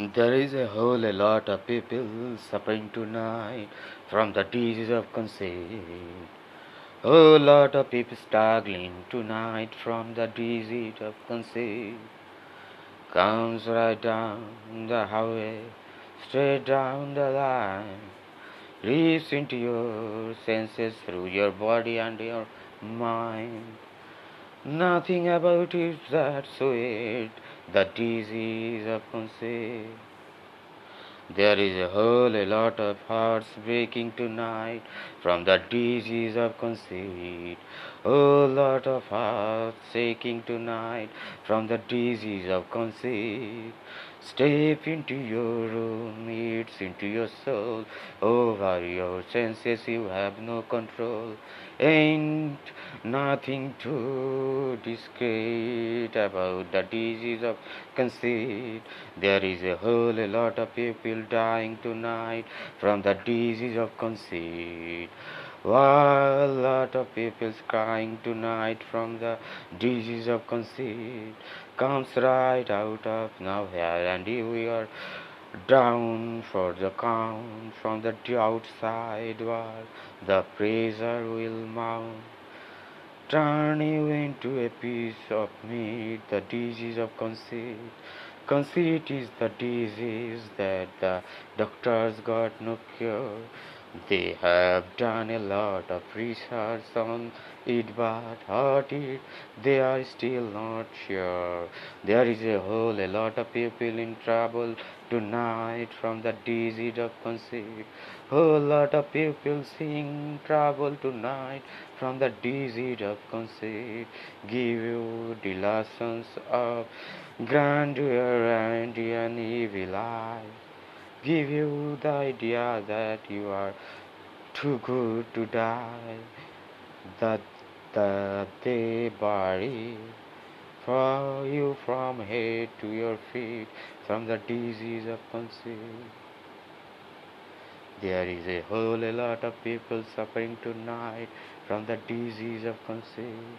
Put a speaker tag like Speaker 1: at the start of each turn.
Speaker 1: There is a whole lot of people suffering tonight from the disease of conceit. A lot of people struggling tonight from the disease of conceit. Comes right down the highway, straight down the line. Reaps into your senses through your body and your mind. Nothing about it that sweet, the disease of conceit. There is a whole lot of hearts breaking tonight from the disease of conceit. A lot of hearts aching tonight from the disease of conceit. Step into your room, it's into your soul. Oh, Over your senses, you have no control. Ain't nothing too discreet about the disease of conceit. There is a whole lot of people dying tonight from the disease of conceit. A lot of people's crying tonight from the disease of conceit comes right out of nowhere and we are down for the count from the outside world the praiser will mount. Turn you into a piece of meat the disease of conceit. Conceit is the disease that the doctors got no cure they have done a lot of research on it, but what it, they are still not sure. There is a whole a lot of people in trouble tonight from the disease of conceit. Whole lot of people seeing trouble tonight from the disease of conceit. Give you the lessons of grandeur and an evil eye give you the idea that you are too good to die, that, that they bury for you from head to your feet from the disease of conceit. There is a whole lot of people suffering tonight from the disease of conceit.